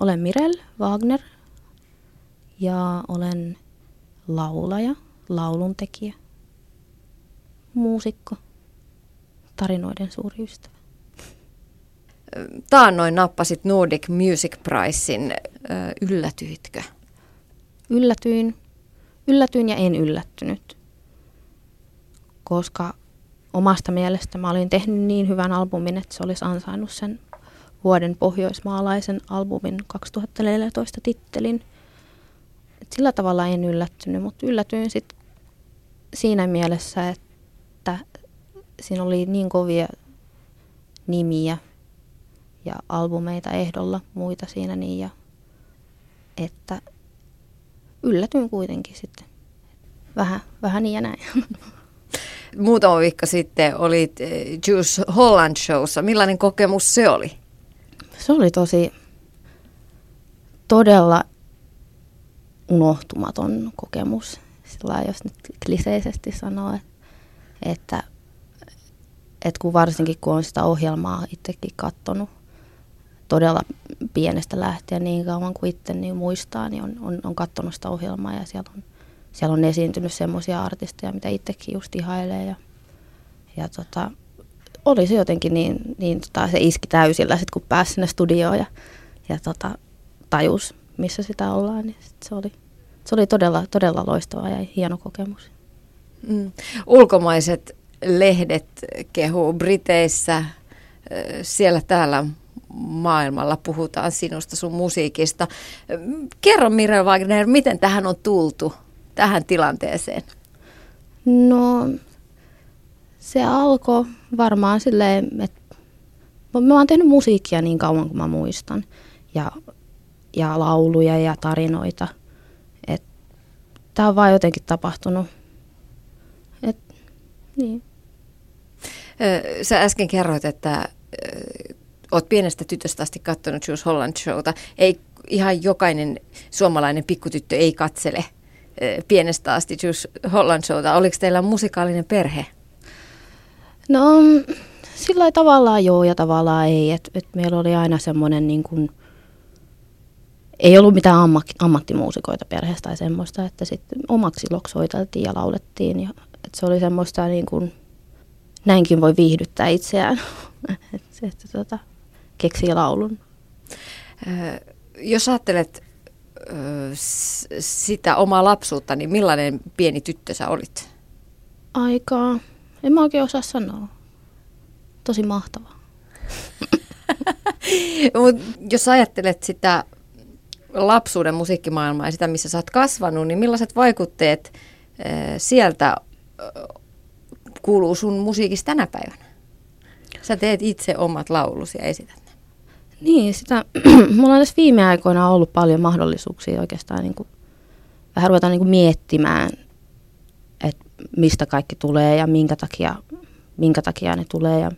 olen Mirel Wagner ja olen laulaja, lauluntekijä, muusikko, tarinoiden suuri ystävä. Taannoin nappasit Nordic Music Prizein. Yllätyitkö? Yllätyin. Yllätyin ja en yllättynyt, koska omasta mielestä mä olin tehnyt niin hyvän albumin, että se olisi ansainnut sen vuoden pohjoismaalaisen albumin 2014 tittelin. Et sillä tavalla en yllättynyt, mutta yllätyin sitten siinä mielessä, että siinä oli niin kovia nimiä ja albumeita ehdolla muita siinä niin ja että yllätyin kuitenkin sitten. Vähän, vähän niin ja näin. Muutama viikko sitten olit eh, Juice Holland Showssa. Millainen kokemus se oli? Se oli tosi todella unohtumaton kokemus. Sillä jos nyt kliseisesti sanoo, että, että, kun varsinkin kun on sitä ohjelmaa itsekin katsonut todella pienestä lähtien niin kauan kuin itse niin muistaa, niin on, on, on katsonut sitä ohjelmaa ja siellä on, siellä on esiintynyt semmoisia artisteja, mitä itsekin just ihailee ja, ja tota, oli se jotenkin niin, niin tota, se iski täysillä sitten kun pääsi sinne studioon ja, ja tota, tajus, missä sitä ollaan, niin sit se oli, se oli todella, todella loistava ja hieno kokemus. Mm. Ulkomaiset lehdet kehuu Briteissä, siellä täällä maailmalla puhutaan sinusta, sun musiikista. Kerro Mirel Wagner, miten tähän on tultu, tähän tilanteeseen? No se alkoi varmaan silleen, että mä oon tehnyt musiikkia niin kauan kuin mä muistan. Ja, ja lauluja ja tarinoita. Tämä on vaan jotenkin tapahtunut. Et, niin. Sä äsken kerroit, että oot pienestä tytöstä asti katsonut Jules Holland Showta. Ei ihan jokainen suomalainen pikkutyttö ei katsele pienestä asti Jules Holland Showta. Oliko teillä musikaalinen perhe? No sillä tavallaan joo ja tavallaan ei. Et, et meillä oli aina semmoinen niin kuin, ei ollut mitään amma, ammattimuusikoita perheestä tai semmoista, että sitten omaksi loksoiteltiin ja laulettiin. Ja, että se oli semmoista niin kuin, näinkin voi viihdyttää itseään, että, että tota, keksii laulun. jos ajattelet sitä omaa lapsuutta, niin millainen pieni tyttö sä olit? Aikaa en mä oikein osaa sanoa. Tosi mahtavaa. Mut jos ajattelet sitä lapsuuden musiikkimaailmaa ja sitä, missä sä oot kasvanut, niin millaiset vaikutteet sieltä kuuluu sun musiikista tänä päivänä? Sä teet itse omat laulusi ja esität ne. Niin, sitä, mulla on tässä viime aikoina ollut paljon mahdollisuuksia oikeastaan niin kuin, vähän ruveta niin kuin miettimään – mistä kaikki tulee ja minkä takia, minkä takia ne tulee ja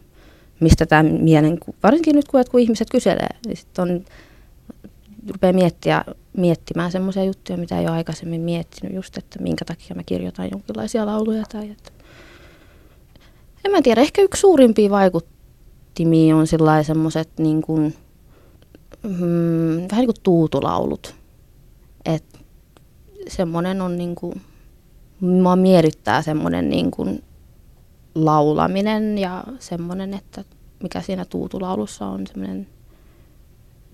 mistä tämä mielen, varsinkin nyt kun kun ihmiset kyselee, niin sitten on, rupeaa miettiä, miettimään semmoisia juttuja, mitä ei ole aikaisemmin miettinyt, just että minkä takia mä kirjoitan jonkinlaisia lauluja tai että en mä tiedä, ehkä yksi suurimpia vaikuttimia on semmoiset niin kuin, mm, vähän niin kuin tuutulaulut. Että semmoinen on niin kuin, mua miellyttää semmoinen niin kuin laulaminen ja semmoinen, että mikä siinä tuutulaulussa on semmoinen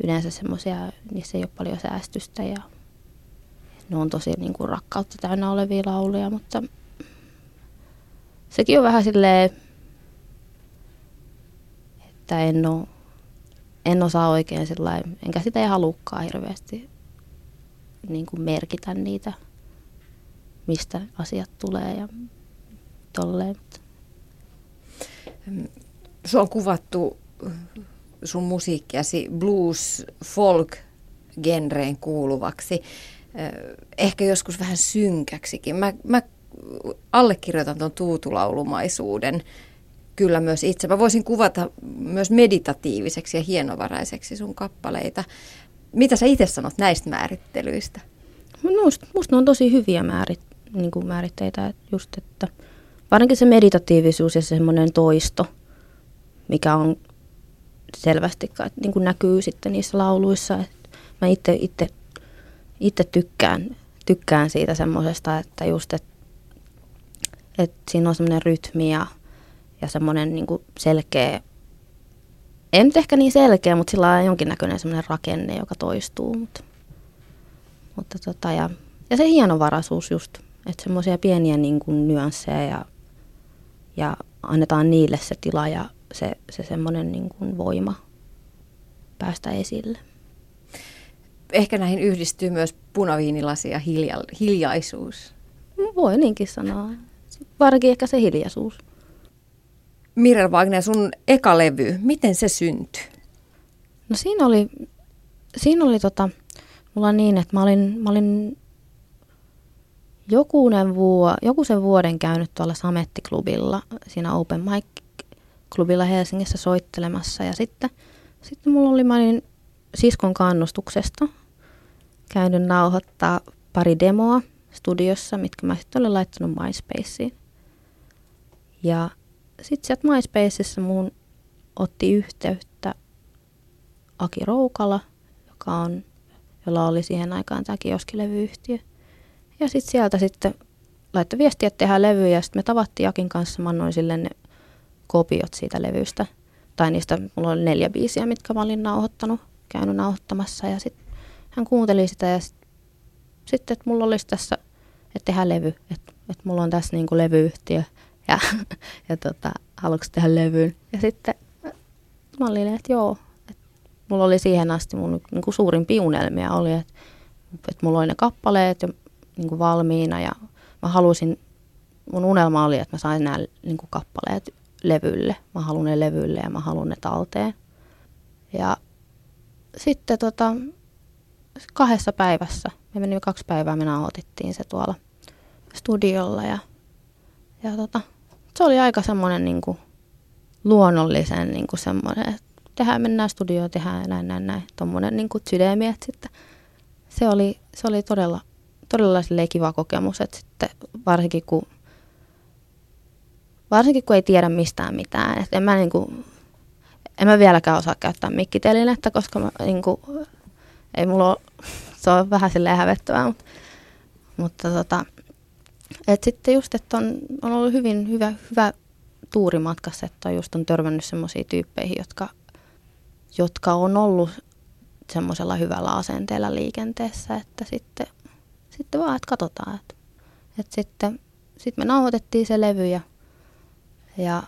yleensä semmoisia, niissä ei ole paljon säästystä ja ne on tosi niin kuin rakkautta täynnä olevia lauluja, mutta sekin on vähän silleen, että en, ole, en osaa oikein sillä enkä sitä ei halukkaan hirveästi niin kuin merkitä niitä mistä asiat tulee ja tolleen. Se on kuvattu sun musiikkiasi blues, folk genreen kuuluvaksi. Ehkä joskus vähän synkäksikin. Mä, mä allekirjoitan tuon tuutulaulumaisuuden kyllä myös itse. Mä voisin kuvata myös meditatiiviseksi ja hienovaraiseksi sun kappaleita. Mitä sä itse sanot näistä määrittelyistä? Musta, musta ne on tosi hyviä määrit, niin kuin määritteitä, että just, että varsinkin se meditatiivisuus ja semmoinen toisto, mikä on selvästi niin kuin näkyy sitten niissä lauluissa, että mä itse, itse, itse tykkään, tykkään siitä semmoisesta, että just, että et siinä on semmoinen rytmi ja, ja semmoinen niin selkeä, ei nyt ehkä niin selkeä, mutta sillä on jonkinnäköinen semmoinen rakenne, joka toistuu. Mutta, mutta tota, ja, ja se hienovaraisuus just, että semmoisia pieniä niin kuin nyansseja ja, ja annetaan niille se tila ja se, se semmoinen niin kuin voima päästä esille. Ehkä näihin yhdistyy myös punaviinilasi ja hilja, hiljaisuus. Voi niinkin sanoa. Varsinkin ehkä se hiljaisuus. Mirel Wagner, sun eka levy, miten se syntyi? No siinä oli, siinä oli tota, mulla niin, että mä olin, mä olin jokunen vuo, joku sen vuoden käynyt tuolla Samettiklubilla, siinä Open Mic-klubilla Helsingissä soittelemassa. Ja sitten, sitten mulla oli, mä olin siskon kannustuksesta käynyt nauhoittaa pari demoa studiossa, mitkä mä sitten olin laittanut MySpaceen. Ja sitten sieltä MySpaceissa mun otti yhteyttä Aki Roukala, joka on, jolla oli siihen aikaan tämä kioskilevyyhtiö. Ja sitten sieltä sitten laittoi viestiä, että tehdään levyjä. Ja sitten me tavattiin Jakin kanssa, mä annoin sille ne kopiot siitä levystä. Tai niistä, mulla oli neljä biisiä, mitkä mä olin nauhoittanut, käynyt nauhoittamassa. Ja sitten hän kuunteli sitä ja sitten, sit, että mulla olisi tässä, että tehdään levy. Että, että mulla on tässä niin kuin levyyhtiö ja, ja tota, haluatko tehdä levyyn. Ja sitten mä olin, että joo. Että mulla oli siihen asti mun niin kuin suurin unelmia oli, että, että mulla oli ne kappaleet ja niin kuin valmiina ja mä halusin, mun unelma oli, että mä sain nämä niin kuin kappaleet levylle. Mä haluan ne levylle ja mä haluan ne talteen. Ja sitten tota, kahdessa päivässä, me meni kaksi päivää, me nauhoitettiin se tuolla studiolla ja, ja tota, se oli aika semmoinen niin kuin luonnollisen niin kuin semmoinen, että tehdään, mennään studioon, tehdään näin, näin, näin, tuommoinen niin kuin sydämi, että sitten se oli, se oli todella, todella kiva kokemus, että sitten varsinkin kun, varsinkin kun ei tiedä mistään mitään, että en mä niin kuin, en mä vieläkään osaa käyttää mikkitelinettä, koska mä, niin kuin, ei mulla ole, se on vähän silleen hävettävää, mutta, mutta tota, et sitten just, että on, on ollut hyvin hyvä, hyvä tuuri matkassa, että on just on törmännyt semmoisiin tyyppeihin, jotka, jotka on ollut semmoisella hyvällä asenteella liikenteessä, että sitten, sitten vaan, että katsotaan. Että, että sitten sit me nauhoitettiin se levy ja, ja,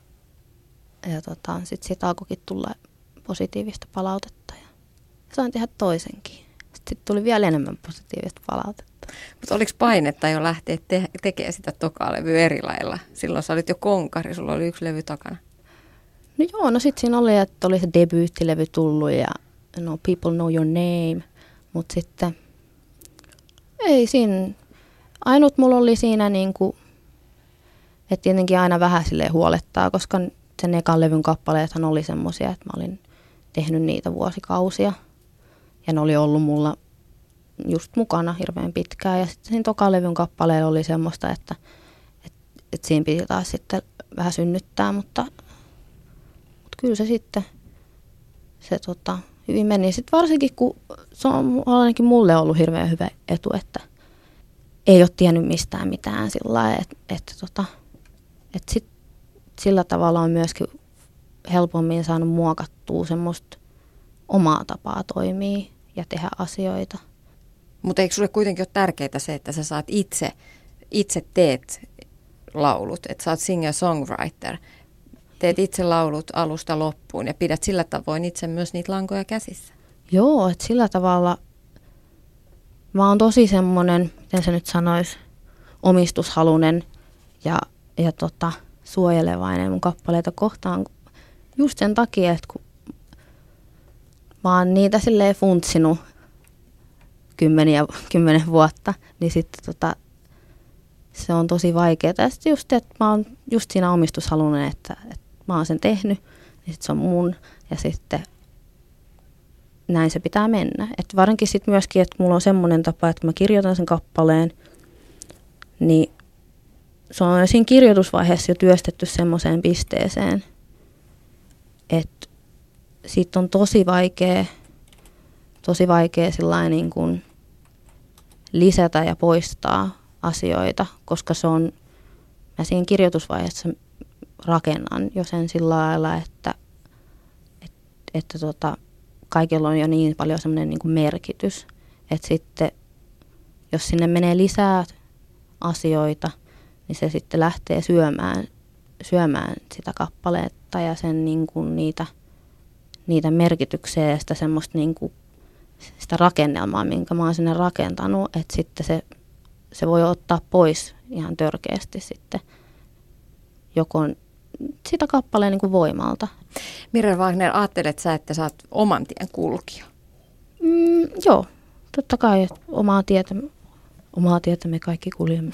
ja tota, sitten siitä alkoikin tulla positiivista palautetta ja sain tehdä toisenkin. Sitten tuli vielä enemmän positiivista palautetta. Mutta oliko painetta jo lähteä te- tekemään sitä tokaa levyä eri lailla? Silloin sä olit jo konkari, sulla oli yksi levy takana. No joo, no sitten siinä oli, että oli se debyyttilevy tullut ja no People Know Your Name, mutta sitten ei siinä, ainut mulla oli siinä niin kuin, että tietenkin aina vähän sille huolettaa, koska sen ekan levyn kappaleethan oli semmoisia, että mä olin tehnyt niitä vuosikausia ja ne oli ollut mulla just mukana hirveän pitkään. Ja sitten siinä tokalevyn kappaleella oli semmoista, että, että, että siinä piti taas sitten vähän synnyttää, mutta, mutta kyllä se sitten se tota, hyvin meni. Sitten varsinkin, kun se on ainakin mulle ollut hirveän hyvä etu, että ei ole tiennyt mistään mitään sillä lailla, että, että, tota, että sit, sillä tavalla on myöskin helpommin saanut muokattua semmoista omaa tapaa toimia ja tehdä asioita. Mutta eikö sulle kuitenkin ole tärkeää se, että sä saat itse, itse teet laulut, että sä oot singer-songwriter, teet itse laulut alusta loppuun ja pidät sillä tavoin itse myös niitä lankoja käsissä? Joo, että sillä tavalla mä oon tosi semmoinen, miten se nyt sanoisi, omistushalunen ja, ja tota, suojelevainen mun kappaleita kohtaan just sen takia, että kun mä oon niitä silleen funtsinut kymmeniä, kymmenen vuotta, niin sitten tota, se on tosi vaikeaa. Ja sitten just, että mä oon just siinä omistushalunen, että, että mä oon sen tehnyt, niin sit se on mun. Ja sitten näin se pitää mennä. Et varsinkin sitten myöskin, että mulla on semmoinen tapa, että mä kirjoitan sen kappaleen, niin se on siinä kirjoitusvaiheessa jo työstetty semmoiseen pisteeseen, että siitä on tosi vaikea tosi vaikea sillä niin kuin lisätä ja poistaa asioita, koska se on, mä siinä kirjoitusvaiheessa rakennan jo sen sillä lailla, että, että, että tota, kaikilla on jo niin paljon semmoinen niin merkitys, että sitten jos sinne menee lisää asioita, niin se sitten lähtee syömään, syömään sitä kappaletta ja sen niin kuin niitä, niitä merkityksiä ja sitä semmoista niin kuin, sitä rakennelmaa, minkä mä oon sinne rakentanut, että sitten se, se voi ottaa pois ihan törkeästi sitten joko sitä kappaleen niin kuin voimalta. Mirre Wagner, ajattelet sä, että sä oot oman tien kulkija? Mm, joo, totta kai että omaa tietä, omaa tietä me kaikki kuljemme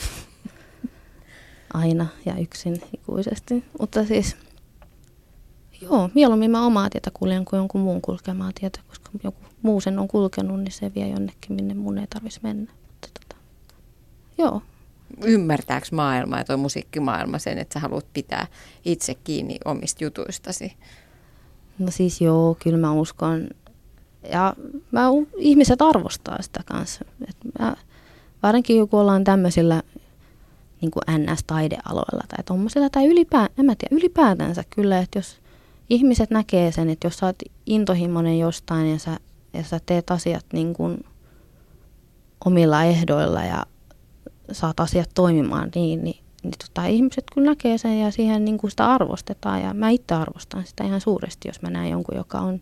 aina ja yksin ikuisesti. Mutta siis, joo, mieluummin mä omaa tietä kuljen kuin jonkun muun kulkemaa tietä, koska joku muu sen on kulkenut, niin se vie jonnekin, minne mun ei tarvitsisi mennä. Mutta tota, joo, ymmärtääkö maailma ja tuo musiikkimaailma sen, että sä haluat pitää itse kiinni omista jutuistasi? No siis joo, kyllä mä uskon. Ja mä, ihmiset arvostaa sitä kanssa. Et mä, varsinkin kun ollaan tämmöisillä niin NS-taidealoilla tai tuommoisilla, tai ylipä, en mä tiedä, ylipäätänsä kyllä, että jos ihmiset näkee sen, että jos sä oot intohimoinen jostain ja sä, ja sä teet asiat niin kuin omilla ehdoilla ja saat asiat toimimaan niin, niin, niin tota, ihmiset kyllä näkee sen ja siihen niin kuin sitä arvostetaan. Ja mä itse arvostan sitä ihan suuresti, jos mä näen jonkun, joka on,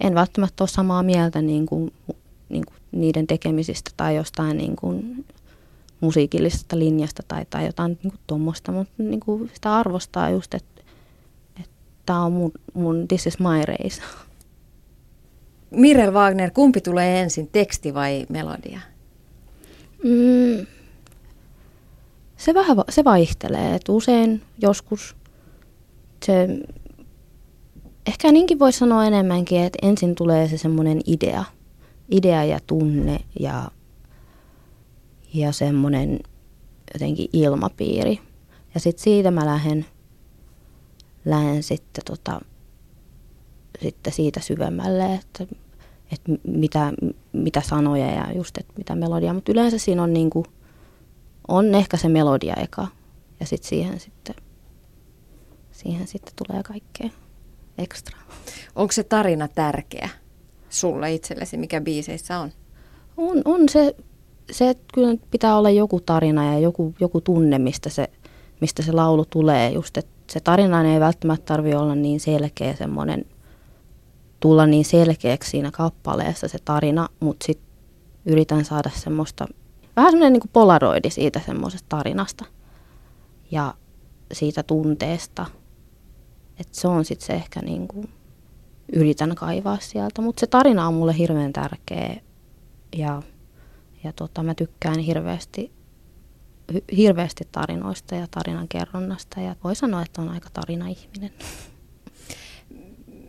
en välttämättä ole samaa mieltä niin kuin, niin kuin niiden tekemisistä tai jostain niin kuin musiikillisesta linjasta tai, tai jotain niin kuin tuommoista, mutta niin kuin sitä arvostaa just, että, että tämä on mun, mun This is my race. Mirel Wagner, kumpi tulee ensin, teksti vai melodia? Mm, se vähän se vaihtelee, että usein joskus se, ehkä niinkin voi sanoa enemmänkin, että ensin tulee se semmoinen idea, idea ja tunne ja, ja semmoinen jotenkin ilmapiiri. Ja sitten siitä mä lähden, lähden sitten, tota, sitten siitä syvemmälle, että, että mitä, mitä sanoja ja just, että mitä melodia. Mutta yleensä siinä on niin kuin on ehkä se melodia eka ja sitten siihen sitten, siihen sitten tulee kaikkea ekstra. Onko se tarina tärkeä sulle itsellesi, mikä biiseissä on? On, on se, se, että kyllä pitää olla joku tarina ja joku, joku tunne, mistä se, mistä se laulu tulee. Just, että se tarina ei välttämättä tarvi olla niin selkeä semmoinen, tulla niin selkeäksi siinä kappaleessa se tarina, mutta sitten yritän saada semmoista vähän semmoinen niin polaroidi siitä semmoisesta tarinasta ja siitä tunteesta. Että se on sitten se ehkä niin kuin, yritän kaivaa sieltä. Mutta se tarina on mulle hirveän tärkeä ja, ja tota, mä tykkään hirveästi, hirveästi tarinoista ja tarinan kerronnasta ja voi sanoa, että on aika tarina-ihminen.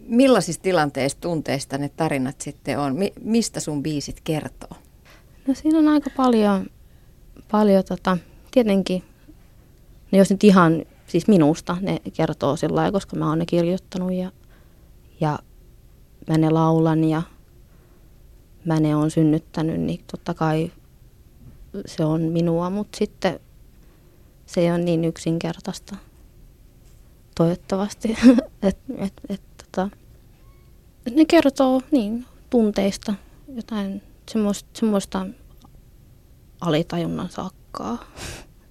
Millaisista tilanteista, tunteista ne tarinat sitten on? Mi- mistä sun biisit kertoo? No siinä on aika paljon, paljon tota, tietenkin, ne jos nyt ihan siis minusta, ne kertoo sillä lailla, koska mä oon ne kirjoittanut ja, ja mä ne laulan ja mä ne on synnyttänyt, niin totta kai se on minua, mutta sitten se ei ole niin yksinkertaista toivottavasti. et, et, et, tota, ne kertoo niin tunteista, jotain semmoista, semmoista alitajunnan sakkaa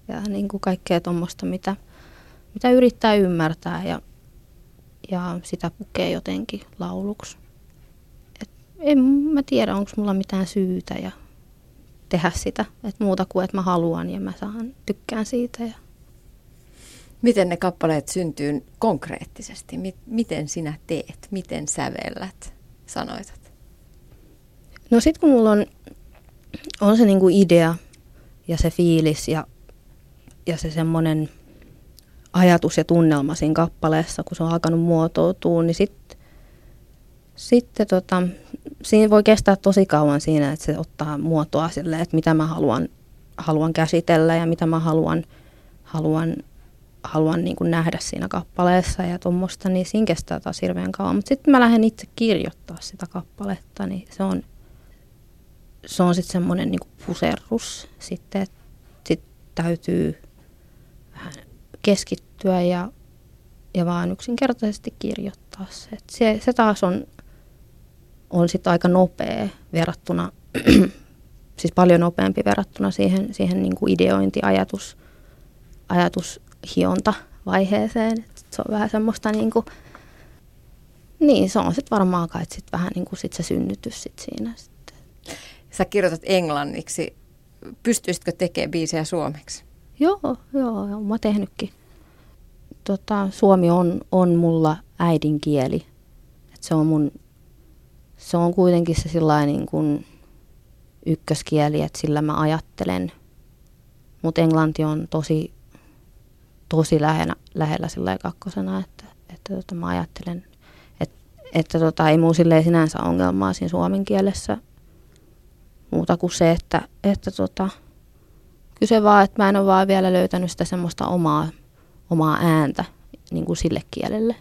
ja niin kuin kaikkea tuommoista, mitä, mitä yrittää ymmärtää ja, ja sitä pukee jotenkin lauluksi. Et en mä tiedä, onko mulla mitään syytä ja tehdä sitä, että muuta kuin että mä haluan ja mä saan, tykkään siitä. Ja... Miten ne kappaleet syntyy konkreettisesti? Miten sinä teet? Miten sävellät? Sanoitat. No sit kun mulla on, on se niinku idea ja se fiilis ja, ja se semmoinen ajatus ja tunnelma siinä kappaleessa, kun se on alkanut muotoutua, niin sitten sitten tota, siinä voi kestää tosi kauan siinä, että se ottaa muotoa sille, että mitä mä haluan, haluan käsitellä ja mitä mä haluan, haluan, haluan niin kuin nähdä siinä kappaleessa ja tuommoista, niin siinä kestää taas hirveän kauan. Mutta sitten mä lähden itse kirjoittaa sitä kappaletta, niin se on, se on sitten semmoinen niin puserrus sitten, että sit täytyy vähän keskittyä ja, ja vaan yksinkertaisesti kirjoittaa se. Et se, se taas on, on sitten aika nopea verrattuna, siis paljon nopeampi verrattuna siihen, siihen niin kuin ideointi, ajatus, ajatushionta vaiheeseen. Et se on vähän semmoista niin kuin, niin se on sitten varmaan kai sit vähän niin kuin sit se synnytys sit siinä sitten. Sä kirjoitat englanniksi. Pystyisitkö tekemään biisejä suomeksi? Joo, joo, joo mä tehnytkin. Tota, suomi on, on mulla äidinkieli. Et se on mun, se on kuitenkin se sillain niin kuin ykköskieli, että sillä mä ajattelen. Mutta englanti on tosi, tosi lähellä, lähellä sillä kakkosena, että, että tota, mä ajattelen, että, että tota, ei muu sinänsä ongelmaa siinä suomen kielessä muuta kuin se, että, että tota, kyse vaan, että mä en ole vaan vielä löytänyt sitä semmoista omaa, omaa ääntä niin kuin sille kielelle.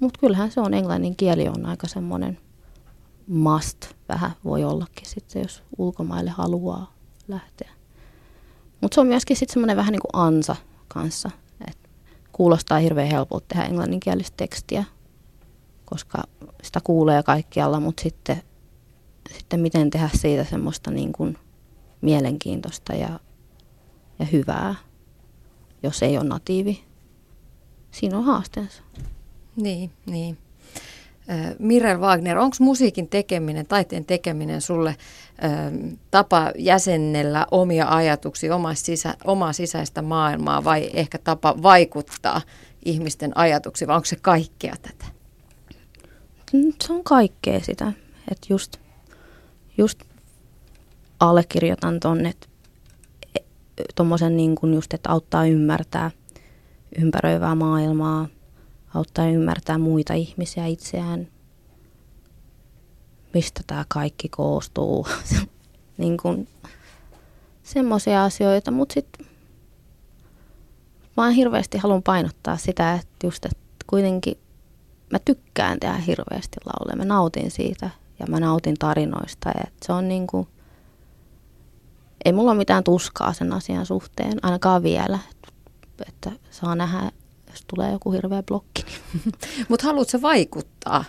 Mutta kyllähän se on, englannin kieli on aika semmoinen must vähän voi ollakin sitten, jos ulkomaille haluaa lähteä. Mutta se on myöskin sitten semmoinen vähän niin kuin ansa kanssa. Et kuulostaa hirveän helpolta tehdä englanninkielistä tekstiä, koska sitä kuulee kaikkialla, mutta sitten, sitten miten tehdä siitä semmoista niin kuin mielenkiintoista ja ja hyvää, jos ei ole natiivi. Siinä on haasteensa. Niin, niin. Mirel Wagner, onko musiikin tekeminen, taiteen tekeminen sulle ö, tapa jäsennellä omia ajatuksia, omaa, sisä, omaa sisäistä maailmaa vai ehkä tapa vaikuttaa ihmisten ajatuksiin, vai onko se kaikkea tätä? Se on kaikkea sitä, että just, just allekirjoitan että tuommoisen niin kuin just, että auttaa ymmärtää ympäröivää maailmaa, auttaa ymmärtää muita ihmisiä itseään, mistä tämä kaikki koostuu. niin kuin semmoisia asioita, mutta sitten mä hirveästi haluan painottaa sitä, että just, että kuitenkin mä tykkään tehdä hirveästi lauluja. Mä nautin siitä ja mä nautin tarinoista. Ja se on niin kuin, ei mulla ole mitään tuskaa sen asian suhteen, ainakaan vielä. Että saa nähdä, jos tulee joku hirveä blokki. Niin. Mutta haluatko vaikuttaa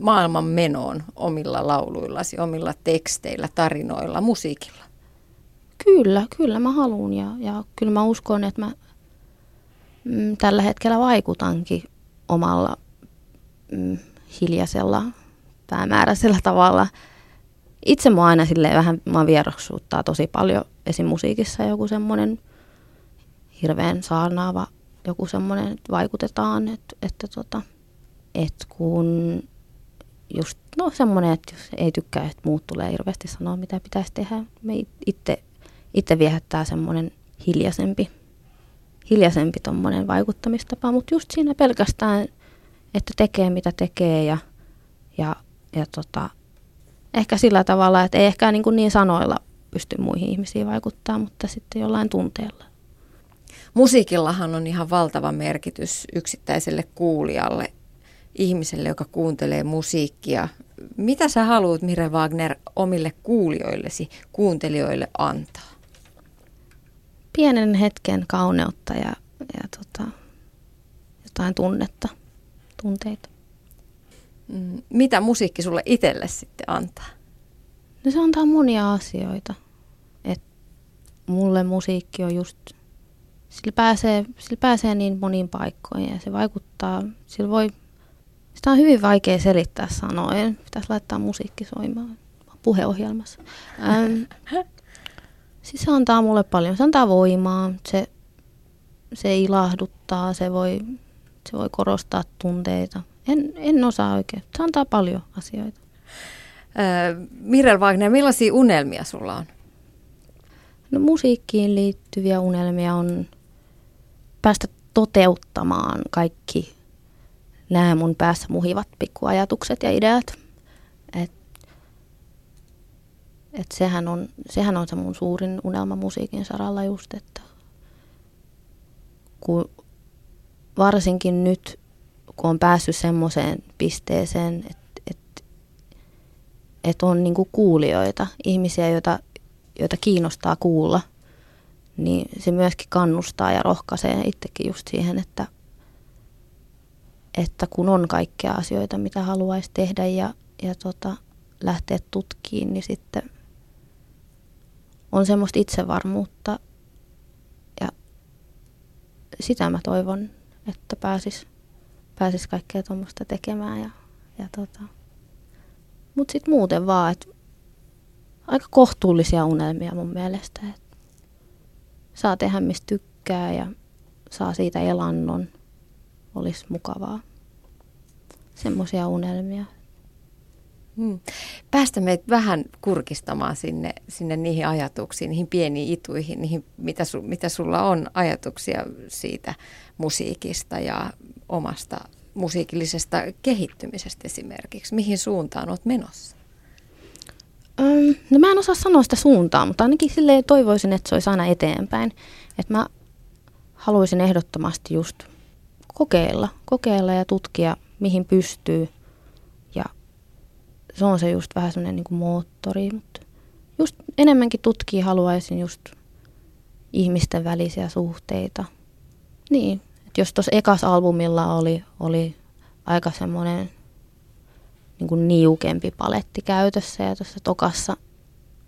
maailman menoon omilla lauluillasi, omilla teksteillä, tarinoilla, musiikilla? Kyllä, kyllä mä haluan ja, ja kyllä mä uskon, että mä mm, tällä hetkellä vaikutankin omalla mm, hiljaisella päämääräisellä tavalla – itse mua aina silleen vähän mua vieroksuttaa tosi paljon esim. musiikissa joku semmoinen hirveän saarnaava joku semmoinen, että vaikutetaan, että, että, tota, että kun just no semmoinen, että jos ei tykkää, että muut tulee hirveästi sanoa, mitä pitäisi tehdä. Me itse, itse viehättää semmoinen hiljaisempi, hiljaisempi tommonen vaikuttamistapa, mutta just siinä pelkästään, että tekee mitä tekee ja, ja, ja tota, ehkä sillä tavalla, että ei ehkä niin, kuin niin sanoilla pysty muihin ihmisiin vaikuttaa, mutta sitten jollain tunteella. Musiikillahan on ihan valtava merkitys yksittäiselle kuulijalle, ihmiselle, joka kuuntelee musiikkia. Mitä sä haluat, Mire Wagner, omille kuulijoillesi, kuuntelijoille antaa? Pienen hetken kauneutta ja, ja tota, jotain tunnetta, tunteita. Mm, mitä musiikki sulle itselle sitten antaa? No se antaa monia asioita. Et mulle musiikki on just, sillä pääsee, sillä pääsee niin moniin paikkoihin ja se vaikuttaa, sillä voi, sitä on hyvin vaikea selittää sanoen. Pitäisi laittaa musiikki soimaan puheohjelmassa. Ähm, siis se antaa mulle paljon, se antaa voimaa, se, se ilahduttaa, se voi, se voi korostaa tunteita. En, en osaa oikein. Se antaa paljon asioita. Öö, Mirel Wagner, millaisia unelmia sulla on? No musiikkiin liittyviä unelmia on päästä toteuttamaan kaikki nämä mun päässä muhivat pikkuajatukset ja ideat. Et, et sehän, on, sehän on se mun suurin unelma musiikin saralla just, että kun varsinkin nyt kun on päässyt semmoiseen pisteeseen, että, että että on niin kuin kuulijoita, ihmisiä, joita, joita kiinnostaa kuulla, niin se myöskin kannustaa ja rohkaisee itsekin just siihen, että, että kun on kaikkia asioita, mitä haluaisi tehdä ja, ja tota, lähteä tutkiin, niin sitten on semmoista itsevarmuutta. Ja sitä mä toivon, että pääsis, pääsis kaikkea tuommoista tekemään ja, ja tota, mutta sitten muuten vaan, että aika kohtuullisia unelmia mun mielestä. Et saa tehdä mistä tykkää ja saa siitä elannon. Olisi mukavaa. Semmoisia unelmia. Hmm. Päästä meitä vähän kurkistamaan sinne, sinne niihin ajatuksiin, niihin pieniin ituihin, niihin, mitä, su, mitä sulla on ajatuksia siitä musiikista ja omasta musiikillisesta kehittymisestä esimerkiksi? Mihin suuntaan olet menossa? Um, no mä en osaa sanoa sitä suuntaa, mutta ainakin sille toivoisin, että se olisi aina eteenpäin. Että mä haluaisin ehdottomasti just kokeilla, kokeilla ja tutkia, mihin pystyy. Ja se on se just vähän semmoinen niin moottori, mutta just enemmänkin tutkia haluaisin just ihmisten välisiä suhteita. Niin, et jos tuossa ekas albumilla oli, oli aika semmoinen niin kuin niukempi paletti käytössä ja tuossa tokassa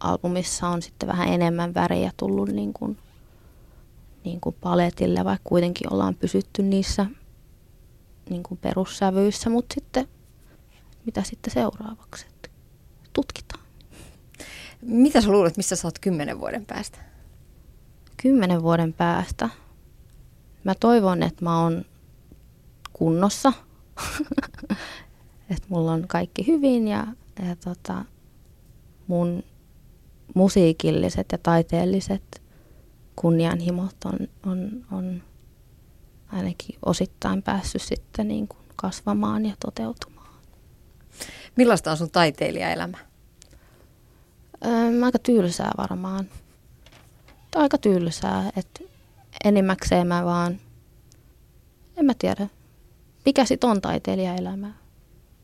albumissa on sitten vähän enemmän väriä tullut niin kuin, niin kuin paletille, vaikka kuitenkin ollaan pysytty niissä niin kuin perussävyissä, mutta sitten mitä sitten seuraavaksi? Tutkitaan. Mitä sä luulet, missä sä oot kymmenen vuoden päästä? Kymmenen vuoden päästä? Mä toivon, että mä oon kunnossa, että mulla on kaikki hyvin ja, ja tota, mun musiikilliset ja taiteelliset kunnianhimot on, on, on ainakin osittain päässyt sitten niin kuin kasvamaan ja toteutumaan. Millaista on sun taiteilijaelämä? Öö, aika tylsää varmaan. Aika tylsää, että enimmäkseen mä vaan, en mä tiedä, mikä sit on taiteilijaelämää.